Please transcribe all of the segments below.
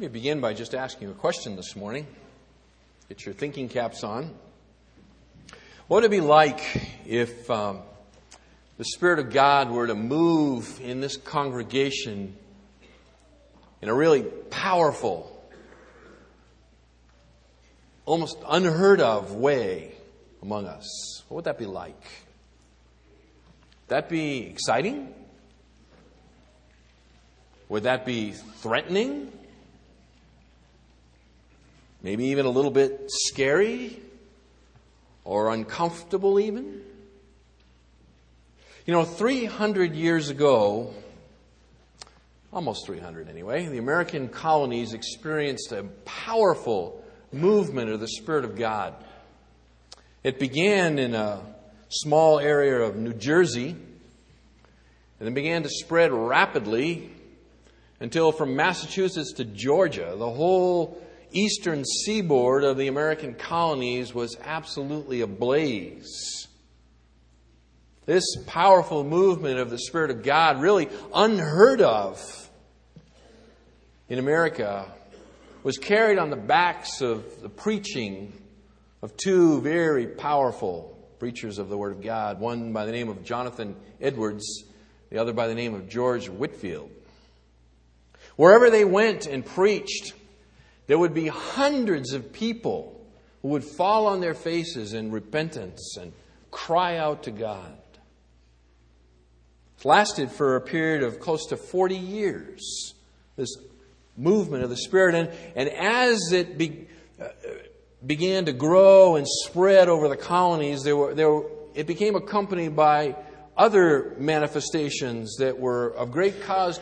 Let me begin by just asking you a question this morning. Get your thinking caps on. What would it be like if um, the Spirit of God were to move in this congregation in a really powerful, almost unheard of way among us? What would that be like? That be exciting? Would that be threatening? Maybe even a little bit scary or uncomfortable, even? You know, 300 years ago, almost 300 anyway, the American colonies experienced a powerful movement of the Spirit of God. It began in a small area of New Jersey and then began to spread rapidly until from Massachusetts to Georgia, the whole eastern seaboard of the American colonies was absolutely ablaze. This powerful movement of the Spirit of God, really unheard of in America, was carried on the backs of the preaching of two very powerful preachers of the Word of God, one by the name of Jonathan Edwards, the other by the name of George Whitefield. Wherever they went and preached, there would be hundreds of people who would fall on their faces in repentance and cry out to God. It lasted for a period of close to 40 years, this movement of the Spirit. And, and as it be, uh, began to grow and spread over the colonies, there were, there it became accompanied by other manifestations that were of great cause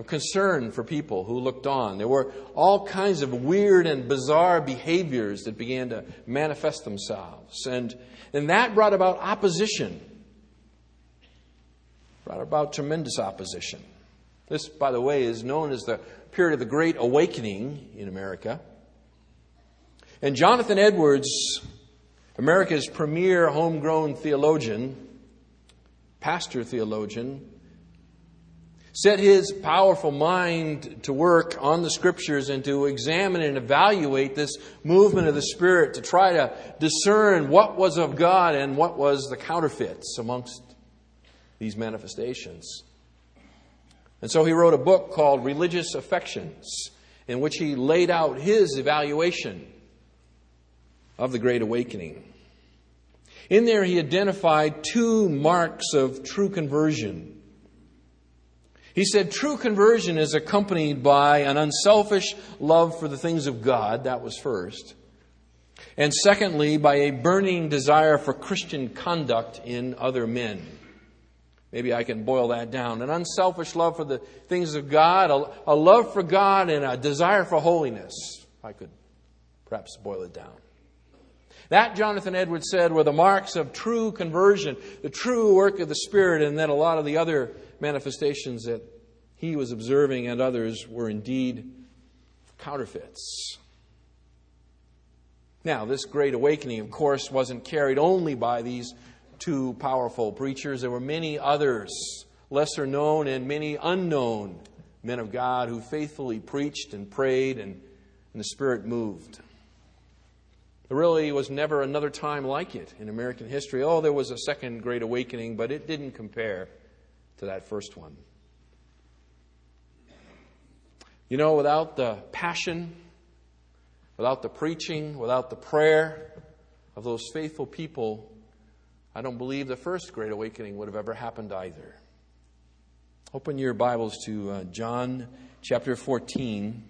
of concern for people who looked on. There were all kinds of weird and bizarre behaviors that began to manifest themselves. And, and that brought about opposition, brought about tremendous opposition. This, by the way, is known as the period of the Great Awakening in America. And Jonathan Edwards, America's premier homegrown theologian, pastor theologian, set his powerful mind to work on the scriptures and to examine and evaluate this movement of the Spirit to try to discern what was of God and what was the counterfeits amongst these manifestations. And so he wrote a book called Religious Affections, in which he laid out his evaluation of the Great Awakening. In there, he identified two marks of true conversion he said true conversion is accompanied by an unselfish love for the things of God. That was first. And secondly, by a burning desire for Christian conduct in other men. Maybe I can boil that down. An unselfish love for the things of God, a, a love for God, and a desire for holiness. I could perhaps boil it down. That, Jonathan Edwards said, were the marks of true conversion, the true work of the Spirit, and then a lot of the other manifestations that he was observing and others were indeed counterfeits. Now, this great awakening, of course, wasn't carried only by these two powerful preachers. There were many others, lesser known and many unknown men of God who faithfully preached and prayed and, and the Spirit moved. There really was never another time like it in American history. Oh, there was a second great awakening, but it didn't compare to that first one. You know, without the passion, without the preaching, without the prayer of those faithful people, I don't believe the first Great Awakening would have ever happened either. Open your Bibles to uh, John chapter 14.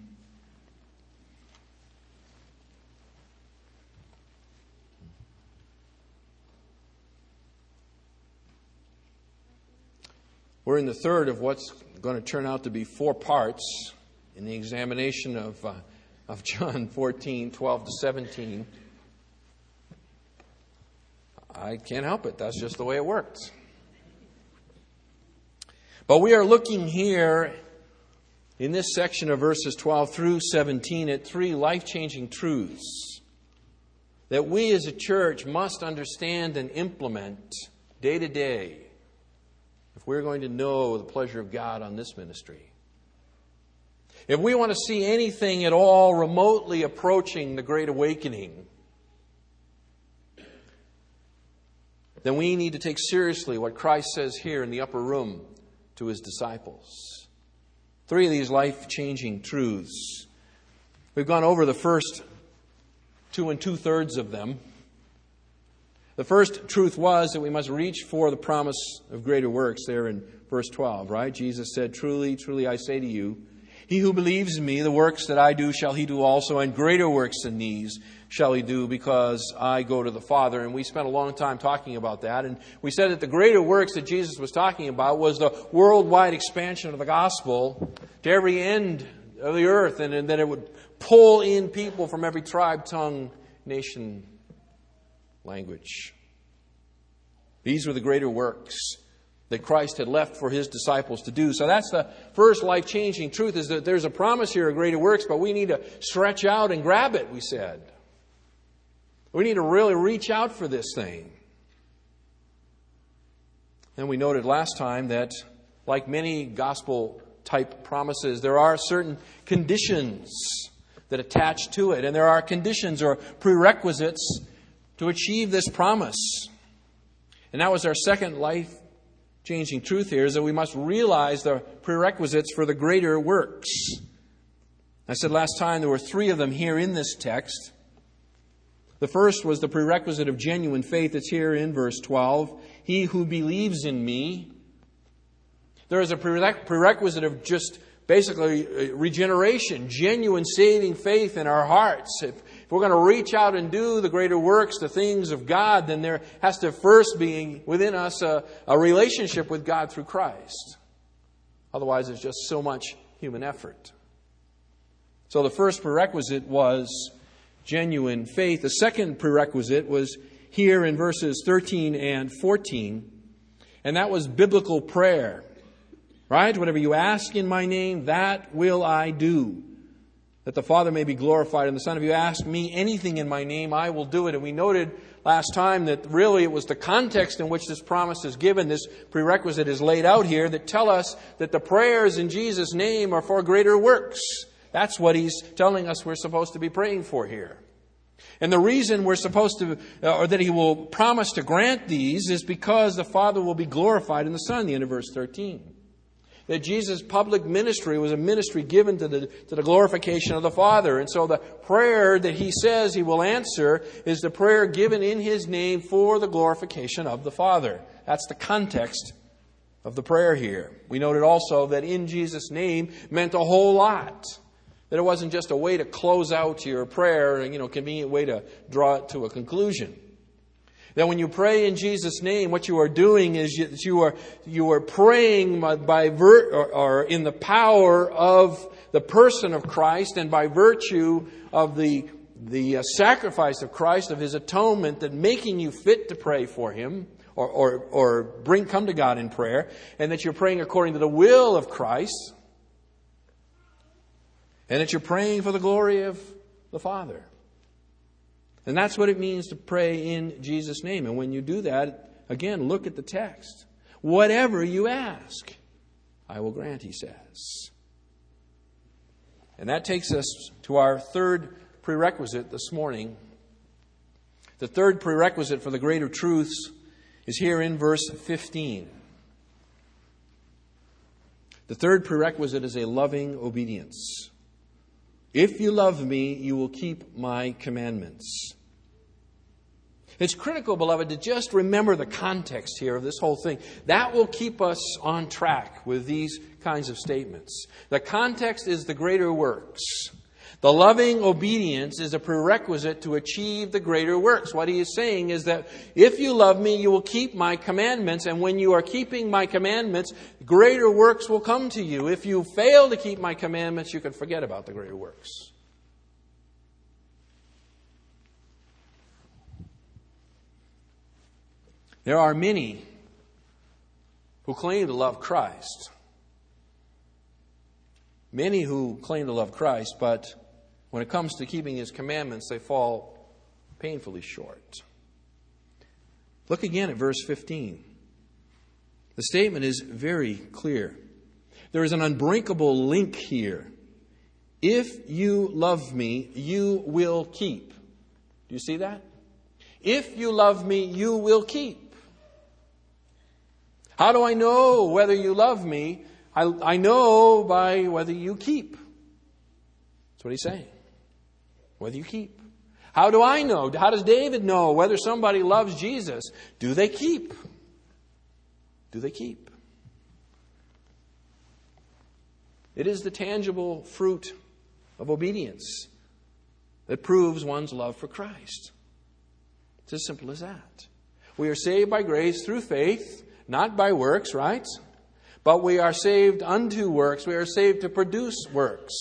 We're in the third of what's going to turn out to be four parts in the examination of, uh, of John 14, 12 to 17. I can't help it. That's just the way it works. But we are looking here in this section of verses 12 through 17 at three life changing truths that we as a church must understand and implement day to day if we're going to know the pleasure of God on this ministry. If we want to see anything at all remotely approaching the Great Awakening, then we need to take seriously what Christ says here in the upper room to his disciples. Three of these life changing truths. We've gone over the first two and two thirds of them. The first truth was that we must reach for the promise of greater works there in verse 12, right? Jesus said, Truly, truly, I say to you, he who believes in me, the works that I do shall he do also, and greater works than these shall he do, because I go to the Father. And we spent a long time talking about that. And we said that the greater works that Jesus was talking about was the worldwide expansion of the gospel to every end of the earth, and, and that it would pull in people from every tribe, tongue, nation, language. These were the greater works that Christ had left for his disciples to do. So that's the first life changing truth is that there's a promise here of greater works, but we need to stretch out and grab it, we said. We need to really reach out for this thing. And we noted last time that, like many gospel type promises, there are certain conditions that attach to it, and there are conditions or prerequisites to achieve this promise. And that was our second life changing truth here is that we must realize the prerequisites for the greater works. I said last time there were three of them here in this text. The first was the prerequisite of genuine faith. It's here in verse 12. He who believes in me. There is a prerequisite of just basically uh, regeneration, genuine saving faith in our hearts. If, if we're going to reach out and do the greater works, the things of God, then there has to first be within us a, a relationship with God through Christ. Otherwise, it's just so much human effort. So the first prerequisite was genuine faith. The second prerequisite was here in verses 13 and 14, and that was biblical prayer. Right? Whatever you ask in my name, that will I do that the Father may be glorified in the Son. If you ask me anything in my name, I will do it. And we noted last time that really it was the context in which this promise is given, this prerequisite is laid out here, that tell us that the prayers in Jesus' name are for greater works. That's what he's telling us we're supposed to be praying for here. And the reason we're supposed to, uh, or that he will promise to grant these, is because the Father will be glorified in the Son, the end of verse 13 that Jesus' public ministry was a ministry given to the, to the glorification of the Father. And so the prayer that he says he will answer is the prayer given in his name for the glorification of the Father. That's the context of the prayer here. We noted also that in Jesus' name meant a whole lot. That it wasn't just a way to close out your prayer, and you know, convenient way to draw it to a conclusion. That when you pray in Jesus' name, what you are doing is you, you are, you are praying by, by or, or in the power of the person of Christ and by virtue of the, the uh, sacrifice of Christ, of His atonement, that making you fit to pray for Him or, or, or bring, come to God in prayer, and that you're praying according to the will of Christ, and that you're praying for the glory of the Father. And that's what it means to pray in Jesus' name. And when you do that, again, look at the text. Whatever you ask, I will grant, he says. And that takes us to our third prerequisite this morning. The third prerequisite for the greater truths is here in verse 15. The third prerequisite is a loving obedience. If you love me, you will keep my commandments. It's critical, beloved, to just remember the context here of this whole thing. That will keep us on track with these kinds of statements. The context is the greater works. The loving obedience is a prerequisite to achieve the greater works. What he is saying is that if you love me, you will keep my commandments, and when you are keeping my commandments, greater works will come to you. If you fail to keep my commandments, you can forget about the greater works. There are many who claim to love Christ. Many who claim to love Christ, but when it comes to keeping his commandments, they fall painfully short. Look again at verse 15. The statement is very clear. There is an unbreakable link here If you love me, you will keep. Do you see that? If you love me, you will keep. How do I know whether you love me? I, I know by whether you keep. That's what he's saying. Whether you keep. How do I know? How does David know whether somebody loves Jesus? Do they keep? Do they keep? It is the tangible fruit of obedience that proves one's love for Christ. It's as simple as that. We are saved by grace through faith, not by works, right? But we are saved unto works. We are saved to produce works.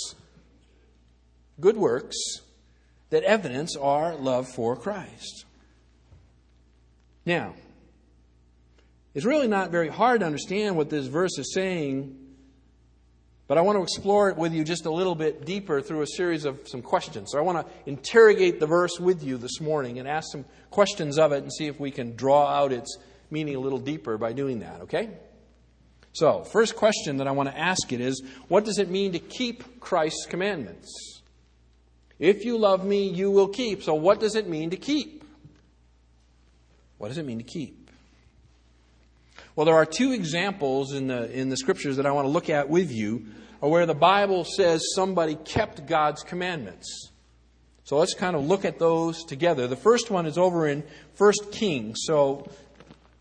Good works that evidence our love for Christ. Now, it's really not very hard to understand what this verse is saying, but I want to explore it with you just a little bit deeper through a series of some questions. So I want to interrogate the verse with you this morning and ask some questions of it and see if we can draw out its meaning a little deeper by doing that, okay? So, first question that I want to ask it is what does it mean to keep Christ's commandments? If you love me, you will keep. So, what does it mean to keep? What does it mean to keep? Well, there are two examples in the, in the scriptures that I want to look at with you uh, where the Bible says somebody kept God's commandments. So let's kind of look at those together. The first one is over in 1 Kings. So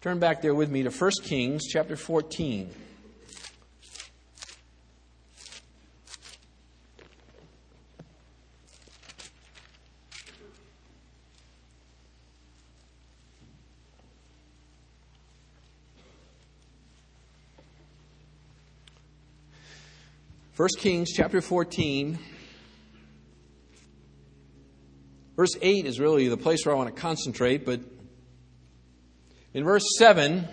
turn back there with me to 1 Kings chapter 14. 1 Kings chapter 14, verse 8 is really the place where I want to concentrate, but in verse 7,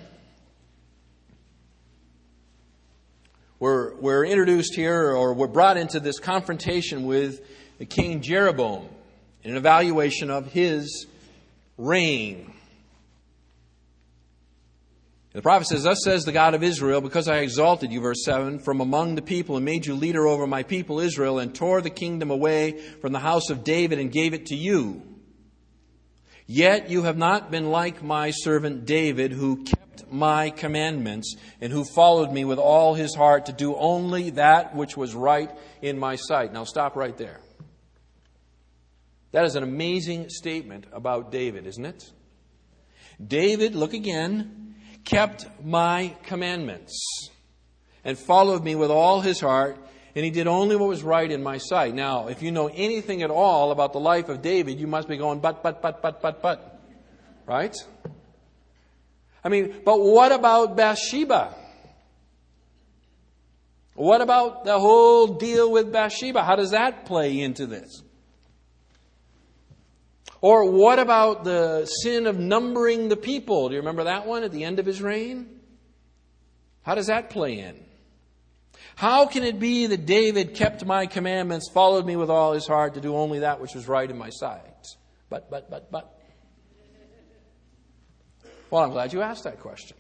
we're, we're introduced here, or we're brought into this confrontation with the king Jeroboam in an evaluation of his reign. The prophet says, Thus says the God of Israel, because I exalted you, verse 7, from among the people and made you leader over my people Israel, and tore the kingdom away from the house of David and gave it to you. Yet you have not been like my servant David, who kept my commandments and who followed me with all his heart to do only that which was right in my sight. Now stop right there. That is an amazing statement about David, isn't it? David, look again, kept my commandments and followed me with all his heart, and he did only what was right in my sight. Now, if you know anything at all about the life of David, you must be going, but, but, but, but, but, but. Right? I mean, but what about Bathsheba? What about the whole deal with Bathsheba? How does that play into this? Or what about the sin of numbering the people? Do you remember that one at the end of his reign? How does that play in? How can it be that David kept my commandments, followed me with all his heart to do only that which was right in my sight? But, but, but, but. Well, I'm glad you asked that question.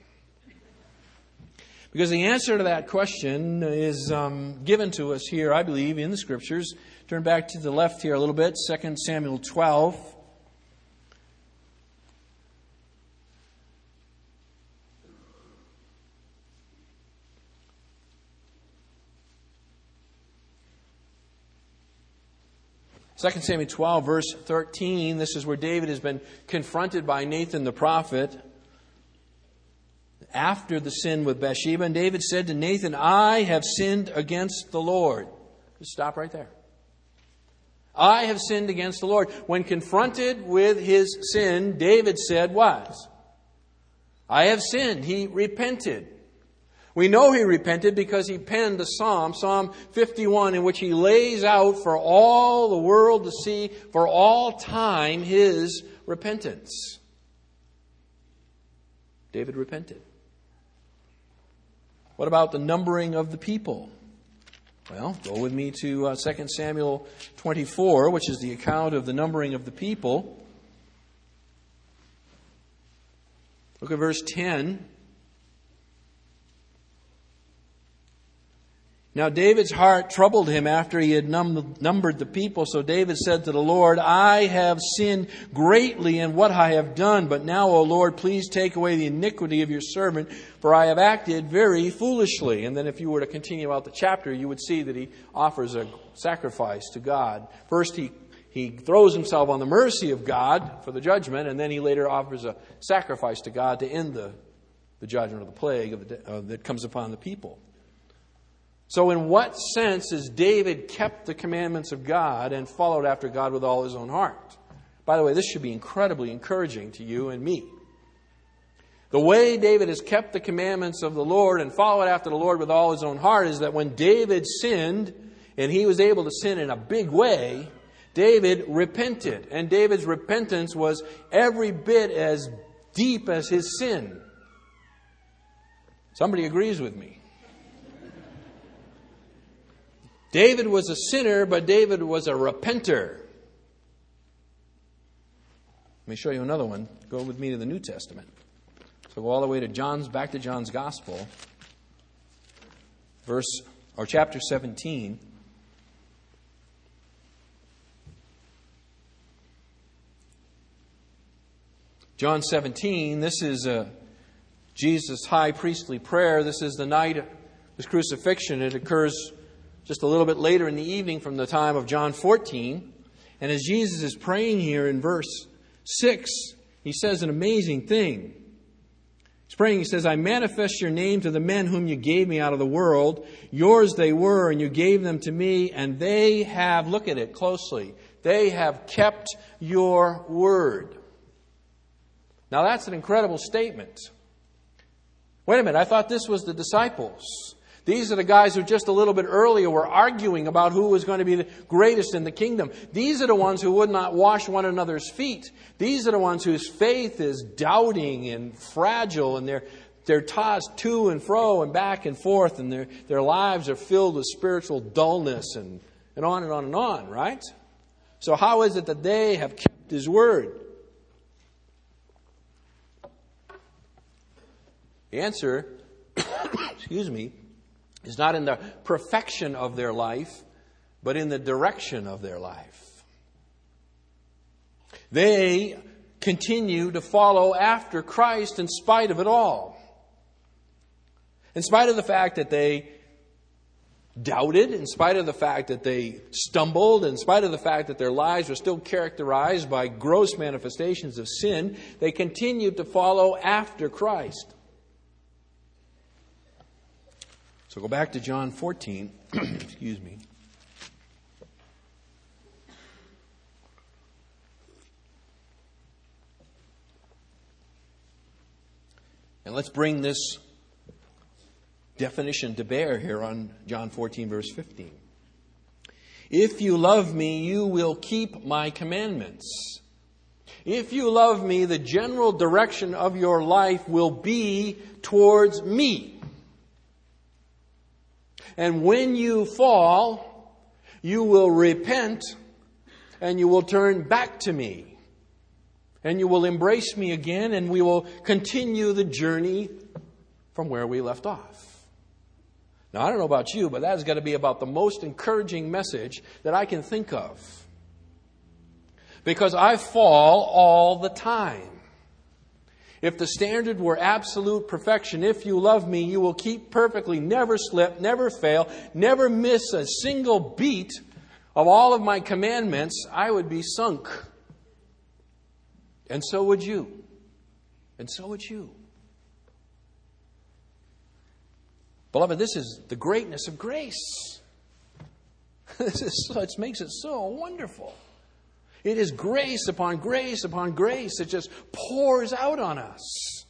Because the answer to that question is um, given to us here, I believe, in the scriptures. Turn back to the left here a little bit, 2 Samuel 12. 2 Samuel 12, verse 13, this is where David has been confronted by Nathan the prophet after the sin with Bathsheba. And David said to Nathan, I have sinned against the Lord. Just stop right there. I have sinned against the Lord. When confronted with his sin, David said, What? I have sinned. He repented. We know he repented because he penned a psalm, Psalm 51, in which he lays out for all the world to see for all time his repentance. David repented. What about the numbering of the people? Well, go with me to uh, 2 Samuel 24, which is the account of the numbering of the people. Look at verse 10. Now David's heart troubled him after he had num- numbered the people. So David said to the Lord, I have sinned greatly in what I have done. But now, O Lord, please take away the iniquity of your servant, for I have acted very foolishly. And then if you were to continue out the chapter, you would see that he offers a sacrifice to God. First, he he throws himself on the mercy of God for the judgment, and then he later offers a sacrifice to God to end the, the judgment of the plague of the, uh, that comes upon the people. So, in what sense has David kept the commandments of God and followed after God with all his own heart? By the way, this should be incredibly encouraging to you and me. The way David has kept the commandments of the Lord and followed after the Lord with all his own heart is that when David sinned, and he was able to sin in a big way, David repented. And David's repentance was every bit as deep as his sin. Somebody agrees with me. David was a sinner, but David was a repenter. Let me show you another one. Go with me to the New Testament. So go all the way to John's, back to John's Gospel, verse or chapter 17. John 17, this is uh, Jesus' high priestly prayer. This is the night of his crucifixion. It occurs just a little bit later in the evening from the time of John 14. And as Jesus is praying here in verse 6, he says an amazing thing. He's praying, he says, I manifest your name to the men whom you gave me out of the world. Yours they were, and you gave them to me, and they have, look at it closely, they have kept your word. Now that's an incredible statement. Wait a minute, I thought this was the disciples. These are the guys who just a little bit earlier were arguing about who was going to be the greatest in the kingdom. These are the ones who would not wash one another's feet. These are the ones whose faith is doubting and fragile and they're, they're tossed to and fro and back and forth and their, their lives are filled with spiritual dullness and, and on and on and on, right? So how is it that they have kept his word? The answer, excuse me, is not in the perfection of their life, but in the direction of their life. They continue to follow after Christ in spite of it all. In spite of the fact that they doubted, in spite of the fact that they stumbled, in spite of the fact that their lives were still characterized by gross manifestations of sin, they continued to follow after Christ. So go back to John 14. Excuse me. And let's bring this definition to bear here on John 14, verse 15. If you love me, you will keep my commandments. If you love me, the general direction of your life will be towards me. And when you fall, you will repent and you will turn back to me. And you will embrace me again and we will continue the journey from where we left off. Now, I don't know about you, but that has got to be about the most encouraging message that I can think of. Because I fall all the time. If the standard were absolute perfection, if you love me, you will keep perfectly, never slip, never fail, never miss a single beat of all of my commandments, I would be sunk. And so would you. And so would you. Beloved, this is the greatness of grace. This is so, it makes it so wonderful. It is grace upon grace upon grace that just pours out on us.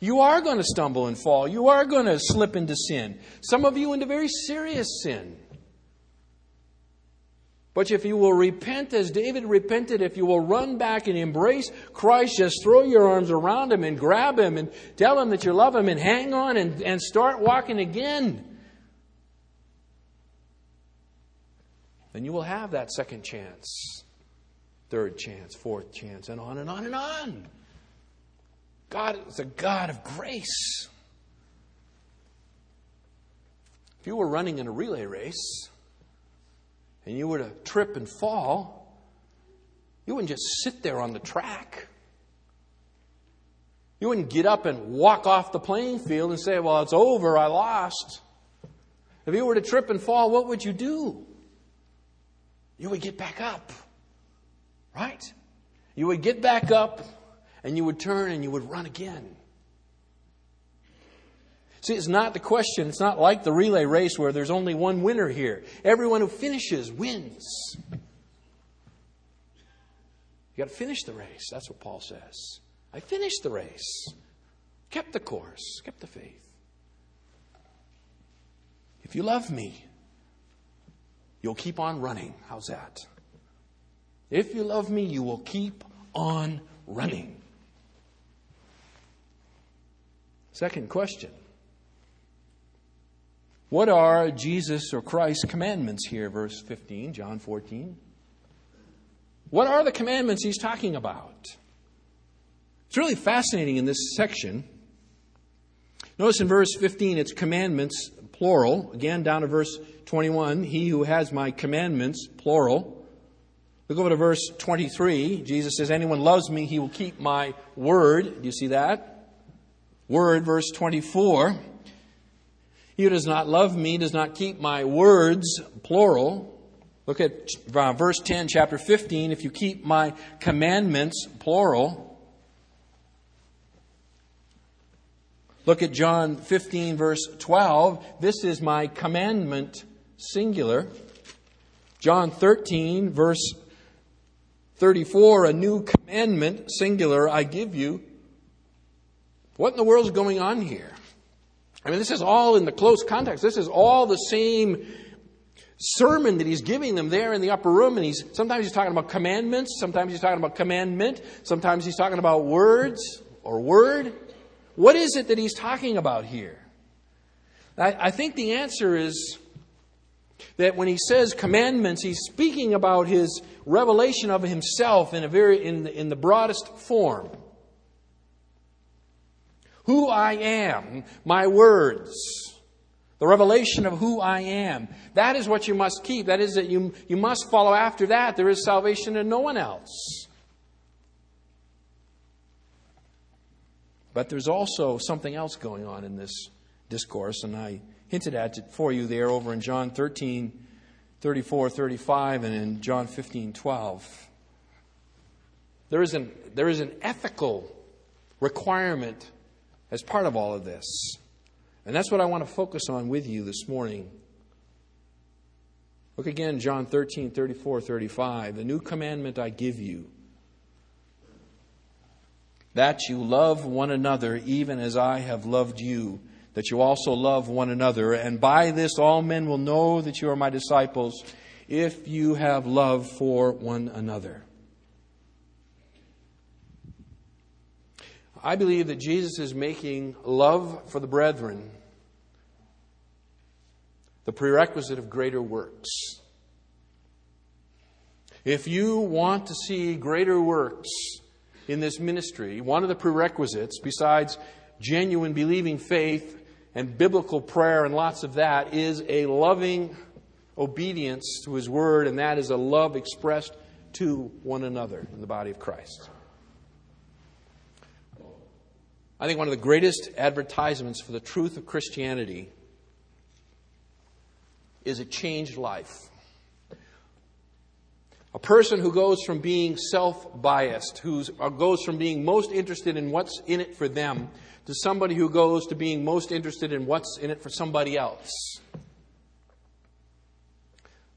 You are going to stumble and fall. You are going to slip into sin. Some of you into very serious sin. But if you will repent as David repented, if you will run back and embrace Christ, just throw your arms around him and grab him and tell him that you love him and hang on and, and start walking again, then you will have that second chance third chance, fourth chance, and on and on and on. God is a God of grace. If you were running in a relay race and you were to trip and fall, you wouldn't just sit there on the track. You wouldn't get up and walk off the playing field and say, Well, it's over, I lost. If you were to trip and fall, what would you do? You would get back up. Right? You would get back up and you would turn and you would run again. See, it's not the question. It's not like the relay race where there's only one winner here. Everyone who finishes wins. You got to finish the race. That's what Paul says. I finished the race, kept the course, kept the faith. If you love me, you'll keep on running. How's that? If you love me, you will keep on running. Second question What are Jesus or Christ's commandments here, verse 15, John 14? What are the commandments he's talking about? It's really fascinating in this section. Notice in verse 15, it's commandments, plural. Again, down to verse 21, he who has my commandments, plural. Look over to verse 23. Jesus says, Anyone loves me, he will keep my word. Do you see that? Word, verse 24. He who does not love me does not keep my words, plural. Look at verse 10, chapter 15. If you keep my commandments, plural. Look at John 15, verse 12. This is my commandment, singular. John 13, verse 34. A new commandment, singular, I give you. What in the world is going on here? I mean, this is all in the close context. This is all the same sermon that he's giving them there in the upper room. And he's sometimes he's talking about commandments, sometimes he's talking about commandment, sometimes he's talking about words or word. What is it that he's talking about here? I, I think the answer is that when he says commandments, he's speaking about his revelation of himself in, a very, in, the, in the broadest form. Who I am, my words, the revelation of who I am. That is what you must keep. That is that you, you must follow after that. There is salvation in no one else. But there's also something else going on in this discourse, and I hinted at for you there over in John 13, 34, 35, and in John 15, 12. There is an, there is an ethical requirement as part of all of this. And that's what I want to focus on with you this morning. Look again, John 13, 34, 35. The new commandment I give you that you love one another even as I have loved you, that you also love one another. And by this all men will know that you are my disciples if you have love for one another. I believe that Jesus is making love for the brethren the prerequisite of greater works. If you want to see greater works, in this ministry, one of the prerequisites, besides genuine believing faith and biblical prayer and lots of that, is a loving obedience to His Word, and that is a love expressed to one another in the body of Christ. I think one of the greatest advertisements for the truth of Christianity is a changed life. A person who goes from being self biased, who goes from being most interested in what's in it for them, to somebody who goes to being most interested in what's in it for somebody else.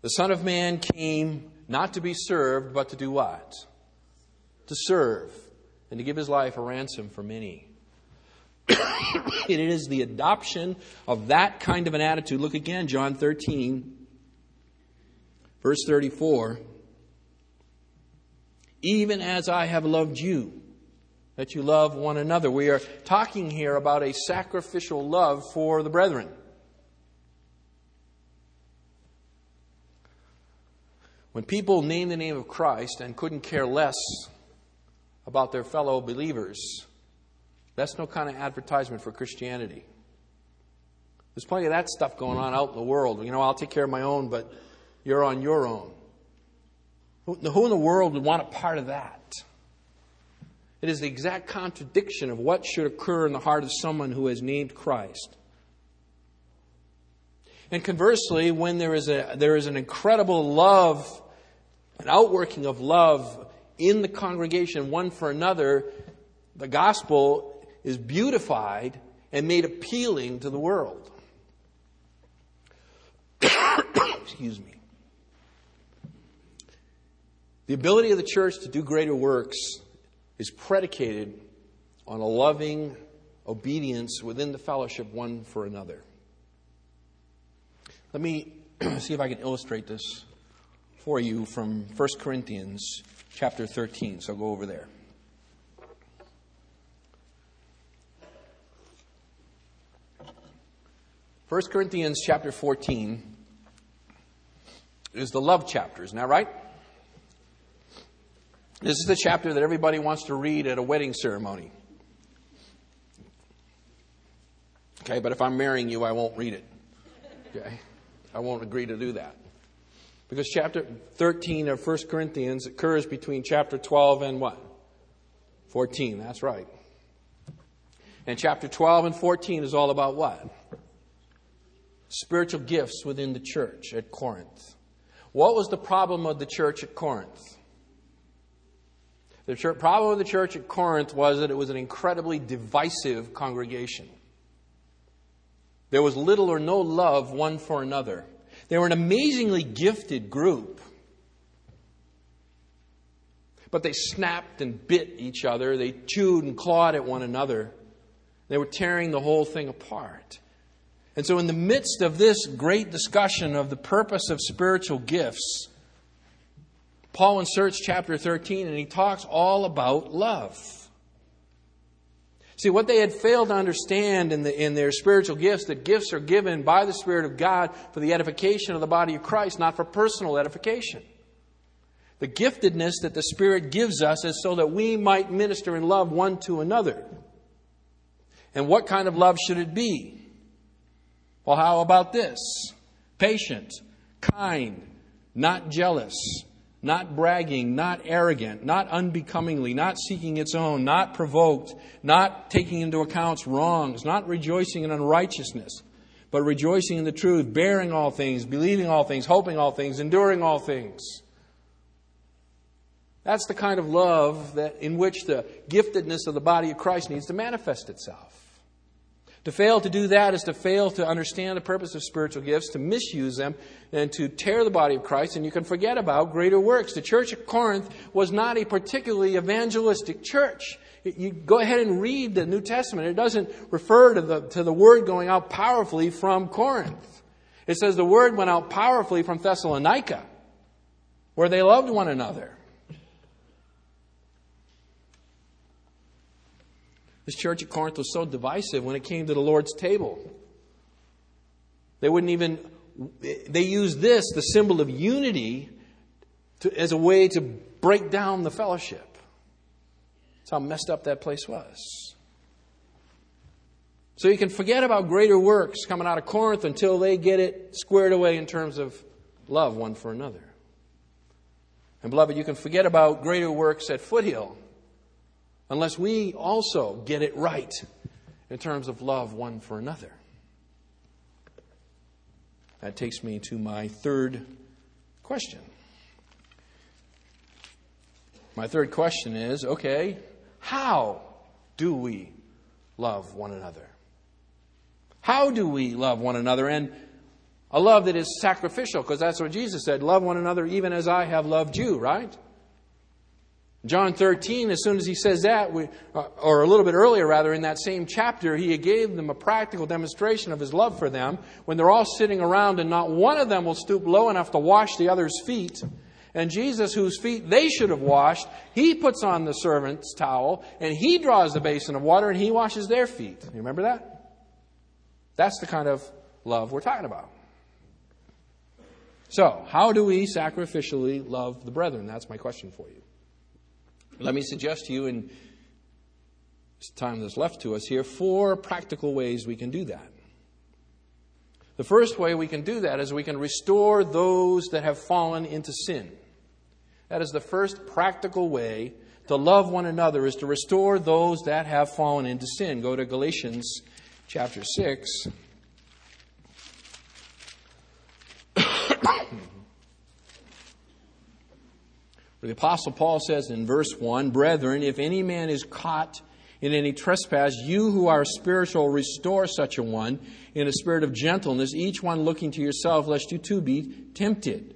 The Son of Man came not to be served, but to do what? To serve and to give his life a ransom for many. it is the adoption of that kind of an attitude. Look again, John 13, verse 34 even as I have loved you, that you love one another. We are talking here about a sacrificial love for the brethren. When people name the name of Christ and couldn't care less about their fellow believers, that's no kind of advertisement for Christianity. There's plenty of that stuff going on out in the world. You know, I'll take care of my own, but you're on your own. Who in the world would want a part of that? It is the exact contradiction of what should occur in the heart of someone who has named Christ. And conversely, when there is, a, there is an incredible love, an outworking of love in the congregation, one for another, the gospel is beautified and made appealing to the world. Excuse me. The ability of the church to do greater works is predicated on a loving obedience within the fellowship one for another. Let me see if I can illustrate this for you from 1 Corinthians chapter 13. So go over there. First Corinthians chapter 14 is the love chapter, isn't that right? This is the chapter that everybody wants to read at a wedding ceremony. Okay, but if I'm marrying you, I won't read it. Okay? I won't agree to do that. Because chapter 13 of 1 Corinthians occurs between chapter 12 and what? 14, that's right. And chapter 12 and 14 is all about what? Spiritual gifts within the church at Corinth. What was the problem of the church at Corinth? The church, problem of the church at Corinth was that it was an incredibly divisive congregation. There was little or no love one for another. They were an amazingly gifted group. But they snapped and bit each other. They chewed and clawed at one another. They were tearing the whole thing apart. And so, in the midst of this great discussion of the purpose of spiritual gifts, Paul inserts chapter 13 and he talks all about love. See, what they had failed to understand in, the, in their spiritual gifts, that gifts are given by the Spirit of God for the edification of the body of Christ, not for personal edification. The giftedness that the Spirit gives us is so that we might minister in love one to another. And what kind of love should it be? Well, how about this? Patient, kind, not jealous, not bragging, not arrogant, not unbecomingly, not seeking its own, not provoked, not taking into account wrongs, not rejoicing in unrighteousness, but rejoicing in the truth, bearing all things, believing all things, hoping all things, enduring all things. That's the kind of love that in which the giftedness of the body of Christ needs to manifest itself. To fail to do that is to fail to understand the purpose of spiritual gifts, to misuse them, and to tear the body of Christ, and you can forget about greater works. The church at Corinth was not a particularly evangelistic church. You go ahead and read the New Testament. It doesn't refer to the, to the word going out powerfully from Corinth. It says the word went out powerfully from Thessalonica, where they loved one another. This church at Corinth was so divisive when it came to the Lord's table. They wouldn't even, they used this, the symbol of unity, to, as a way to break down the fellowship. That's how messed up that place was. So you can forget about greater works coming out of Corinth until they get it squared away in terms of love one for another. And beloved, you can forget about greater works at Foothill unless we also get it right in terms of love one for another. That takes me to my third question. My third question is okay, how do we love one another? How do we love one another? And a love that is sacrificial, because that's what Jesus said love one another even as I have loved you, right? John 13, as soon as he says that, we, uh, or a little bit earlier rather, in that same chapter, he gave them a practical demonstration of his love for them when they're all sitting around and not one of them will stoop low enough to wash the other's feet. And Jesus, whose feet they should have washed, he puts on the servant's towel and he draws the basin of water and he washes their feet. You remember that? That's the kind of love we're talking about. So, how do we sacrificially love the brethren? That's my question for you. Let me suggest to you in time that's left to us here four practical ways we can do that. The first way we can do that is we can restore those that have fallen into sin. That is the first practical way to love one another is to restore those that have fallen into sin. Go to Galatians chapter 6. the Apostle Paul says in verse 1 Brethren, if any man is caught in any trespass, you who are spiritual, restore such a one in a spirit of gentleness, each one looking to yourself, lest you too be tempted.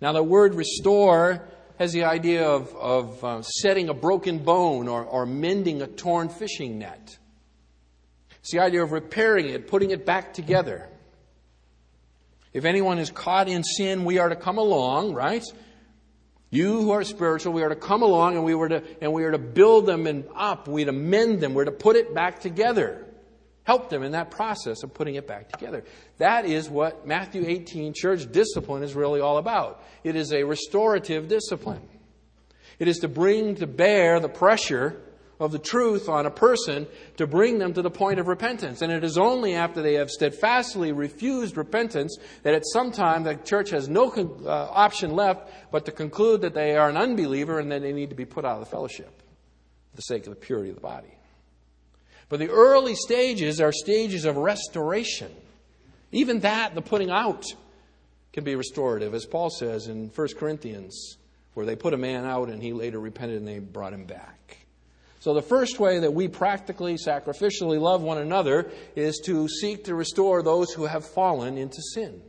Now, the word restore has the idea of, of uh, setting a broken bone or, or mending a torn fishing net. It's the idea of repairing it, putting it back together. If anyone is caught in sin, we are to come along, right? You who are spiritual, we are to come along and we were to, and we are to build them and up. We are to mend them. We're to put it back together. Help them in that process of putting it back together. That is what Matthew 18 church discipline is really all about. It is a restorative discipline. It is to bring to bear the pressure of the truth on a person to bring them to the point of repentance. And it is only after they have steadfastly refused repentance that at some time the church has no uh, option left but to conclude that they are an unbeliever and that they need to be put out of the fellowship for the sake of the purity of the body. But the early stages are stages of restoration. Even that, the putting out, can be restorative, as Paul says in 1 Corinthians, where they put a man out and he later repented and they brought him back. So, the first way that we practically, sacrificially love one another is to seek to restore those who have fallen into sin.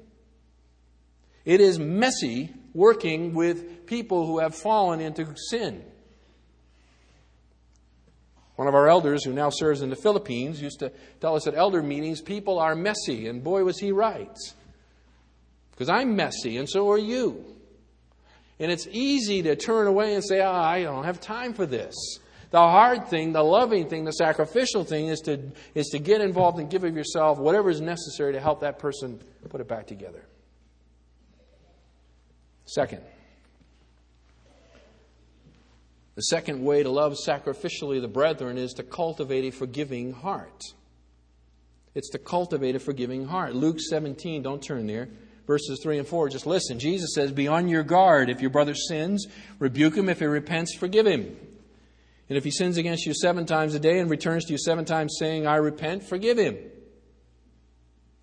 It is messy working with people who have fallen into sin. One of our elders, who now serves in the Philippines, used to tell us at elder meetings people are messy, and boy, was he right. Because I'm messy, and so are you. And it's easy to turn away and say, oh, I don't have time for this. The hard thing, the loving thing, the sacrificial thing is to, is to get involved and give of yourself whatever is necessary to help that person put it back together. Second, the second way to love sacrificially the brethren is to cultivate a forgiving heart. It's to cultivate a forgiving heart. Luke 17, don't turn there. Verses 3 and 4, just listen. Jesus says, Be on your guard. If your brother sins, rebuke him. If he repents, forgive him. And if he sins against you seven times a day and returns to you seven times saying, I repent, forgive him.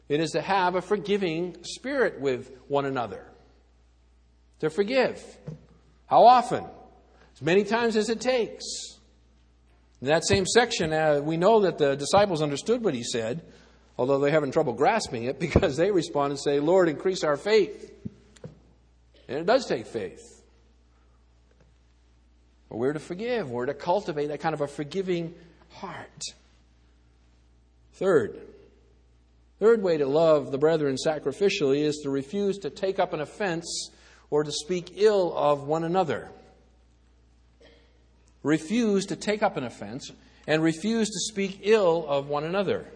It is to have a forgiving spirit with one another. To forgive. How often? As many times as it takes. In that same section, uh, we know that the disciples understood what he said, although they're having trouble grasping it because they respond and say, Lord, increase our faith. And it does take faith. We're to forgive. We're to cultivate that kind of a forgiving heart. Third, third way to love the brethren sacrificially is to refuse to take up an offense or to speak ill of one another. Refuse to take up an offense and refuse to speak ill of one another.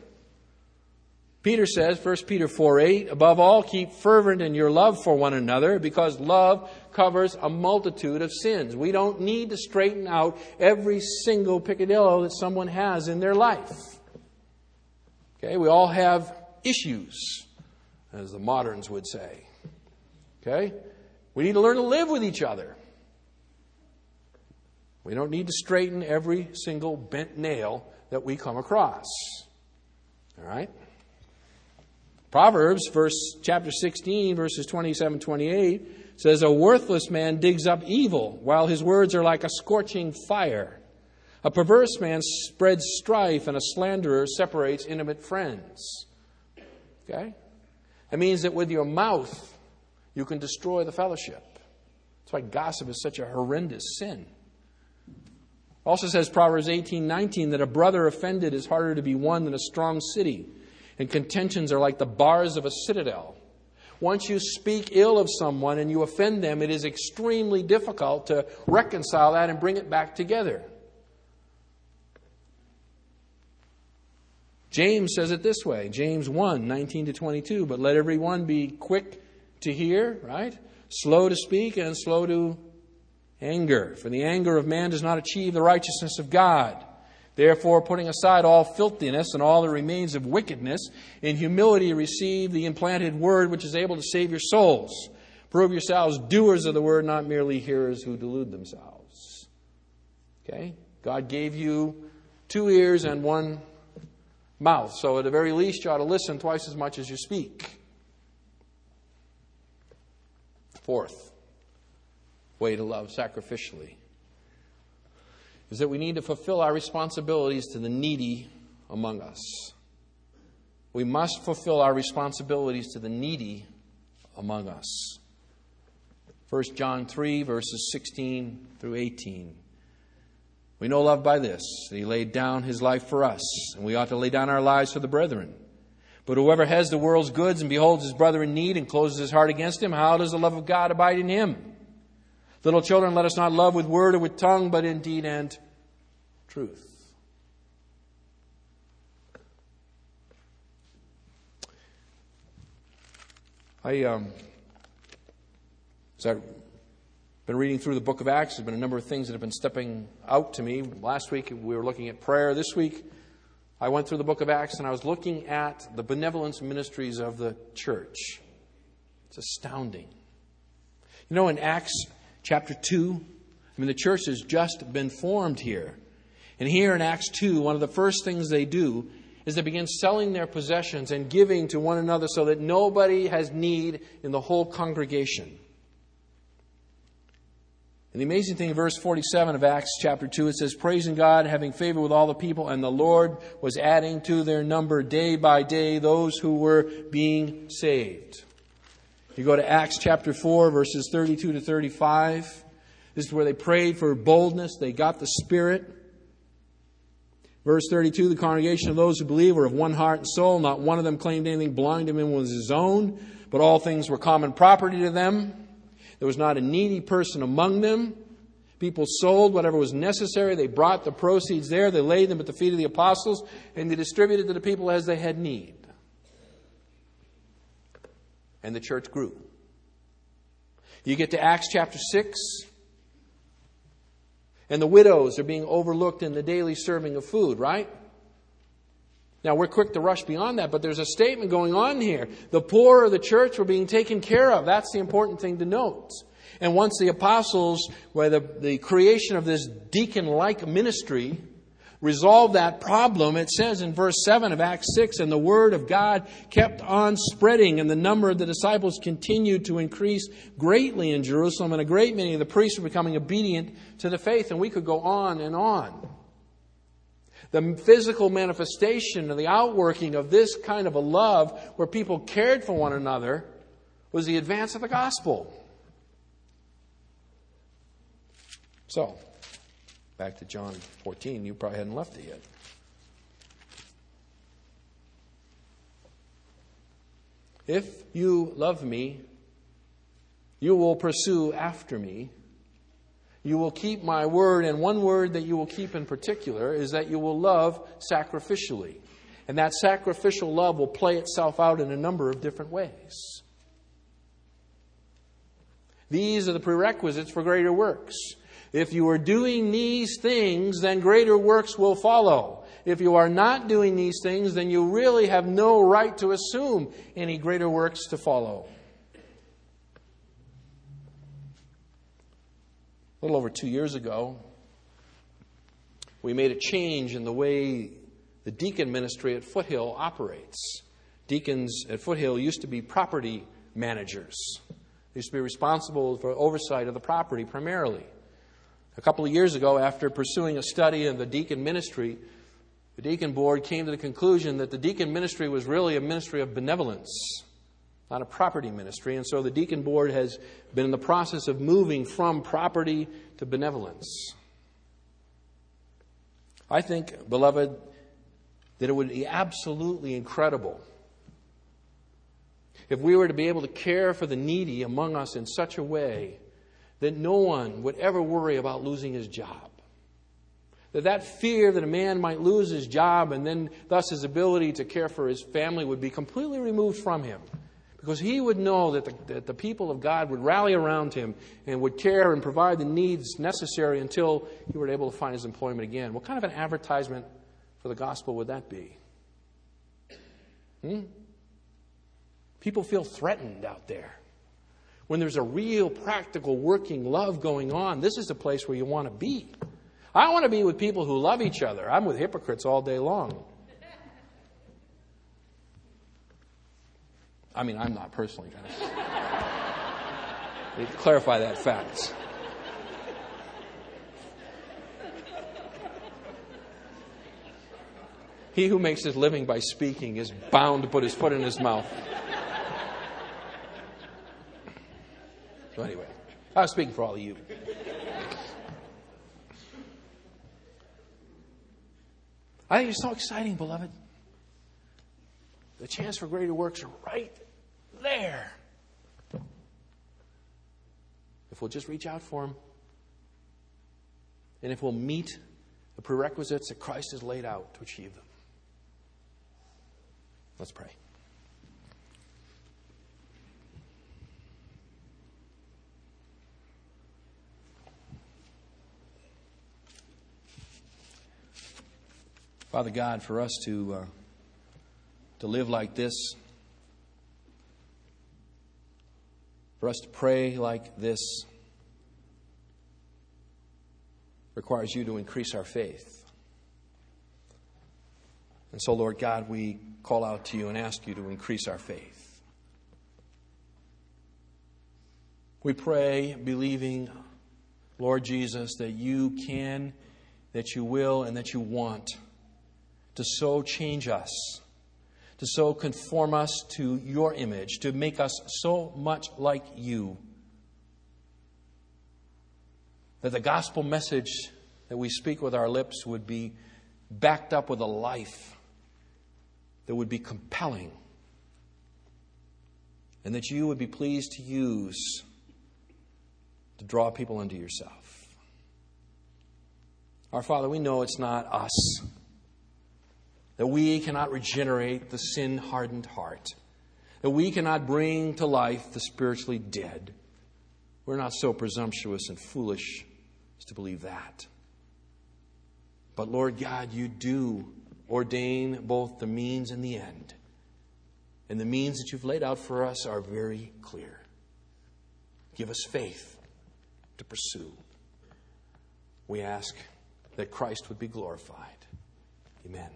Peter says, 1 Peter 4 8, above all, keep fervent in your love for one another because love covers a multitude of sins. We don't need to straighten out every single picadillo that someone has in their life. Okay, we all have issues, as the moderns would say. Okay? We need to learn to live with each other. We don't need to straighten every single bent nail that we come across. All right? Proverbs, verse chapter 16, verses 27 28, says, A worthless man digs up evil, while his words are like a scorching fire. A perverse man spreads strife, and a slanderer separates intimate friends. Okay? That means that with your mouth, you can destroy the fellowship. That's why gossip is such a horrendous sin. Also says Proverbs 18 19 that a brother offended is harder to be won than a strong city and contentions are like the bars of a citadel. Once you speak ill of someone and you offend them, it is extremely difficult to reconcile that and bring it back together. James says it this way James 1 19 to 22. But let everyone be quick to hear, right? Slow to speak and slow to anger. For the anger of man does not achieve the righteousness of God. Therefore, putting aside all filthiness and all the remains of wickedness, in humility receive the implanted word which is able to save your souls. Prove yourselves doers of the word, not merely hearers who delude themselves. Okay? God gave you two ears and one mouth, so at the very least, you ought to listen twice as much as you speak. Fourth way to love sacrificially is that we need to fulfill our responsibilities to the needy among us. We must fulfill our responsibilities to the needy among us. 1 John 3, verses 16 through 18. We know love by this, that he laid down his life for us, and we ought to lay down our lives for the brethren. But whoever has the world's goods and beholds his brother in need and closes his heart against him, how does the love of God abide in him? Little children, let us not love with word or with tongue, but in deed and truth. I, um, as I've been reading through the book of Acts, there's been a number of things that have been stepping out to me. Last week we were looking at prayer. This week I went through the book of Acts and I was looking at the benevolence ministries of the church. It's astounding. You know, in Acts chapter 2. I mean, the church has just been formed here. And here in Acts 2, one of the first things they do is they begin selling their possessions and giving to one another so that nobody has need in the whole congregation. And the amazing thing in verse 47 of Acts chapter 2, it says, Praising God, having favor with all the people, and the Lord was adding to their number day by day those who were being saved. You go to Acts chapter 4, verses 32 to 35. This is where they prayed for boldness. They got the Spirit. Verse 32 The congregation of those who believe were of one heart and soul. Not one of them claimed anything belonging to him was his own, but all things were common property to them. There was not a needy person among them. People sold whatever was necessary. They brought the proceeds there. They laid them at the feet of the apostles, and they distributed to the people as they had need and the church grew. You get to Acts chapter 6, and the widows are being overlooked in the daily serving of food, right? Now, we're quick to rush beyond that, but there's a statement going on here. The poor of the church were being taken care of. That's the important thing to note. And once the apostles, where the, the creation of this deacon like ministry, resolve that problem, it says in verse 7 of Acts 6, and the word of God kept on spreading, and the number of the disciples continued to increase greatly in Jerusalem, and a great many of the priests were becoming obedient to the faith. And we could go on and on. The physical manifestation and the outworking of this kind of a love where people cared for one another was the advance of the gospel. So, Back to John 14. You probably hadn't left it yet. If you love me, you will pursue after me. You will keep my word, and one word that you will keep in particular is that you will love sacrificially. And that sacrificial love will play itself out in a number of different ways. These are the prerequisites for greater works. If you are doing these things, then greater works will follow. If you are not doing these things, then you really have no right to assume any greater works to follow. A little over two years ago, we made a change in the way the deacon ministry at Foothill operates. Deacons at Foothill used to be property managers. They used to be responsible for oversight of the property primarily. A couple of years ago, after pursuing a study of the deacon ministry, the deacon board came to the conclusion that the deacon ministry was really a ministry of benevolence, not a property ministry. And so the deacon board has been in the process of moving from property to benevolence. I think, beloved, that it would be absolutely incredible if we were to be able to care for the needy among us in such a way that no one would ever worry about losing his job. That that fear that a man might lose his job and then thus his ability to care for his family would be completely removed from him. Because he would know that the, that the people of God would rally around him and would care and provide the needs necessary until he were able to find his employment again. What kind of an advertisement for the gospel would that be? Hmm? People feel threatened out there. When there's a real, practical, working love going on, this is the place where you want to be. I want to be with people who love each other. I'm with hypocrites all day long. I mean, I'm not personally, guys. Clarify that fact. He who makes his living by speaking is bound to put his foot in his mouth. So, anyway, I was speaking for all of you. I think it's so exciting, beloved. The chance for greater works are right there. If we'll just reach out for them, and if we'll meet the prerequisites that Christ has laid out to achieve them. Let's pray. Father God, for us to, uh, to live like this, for us to pray like this, requires you to increase our faith. And so, Lord God, we call out to you and ask you to increase our faith. We pray, believing, Lord Jesus, that you can, that you will, and that you want to so change us, to so conform us to your image, to make us so much like you. That the gospel message that we speak with our lips would be backed up with a life that would be compelling, and that you would be pleased to use to draw people unto yourself. Our Father, we know it's not us that we cannot regenerate the sin hardened heart, that we cannot bring to life the spiritually dead. We're not so presumptuous and foolish as to believe that. But Lord God, you do ordain both the means and the end. And the means that you've laid out for us are very clear. Give us faith to pursue. We ask that Christ would be glorified. Amen.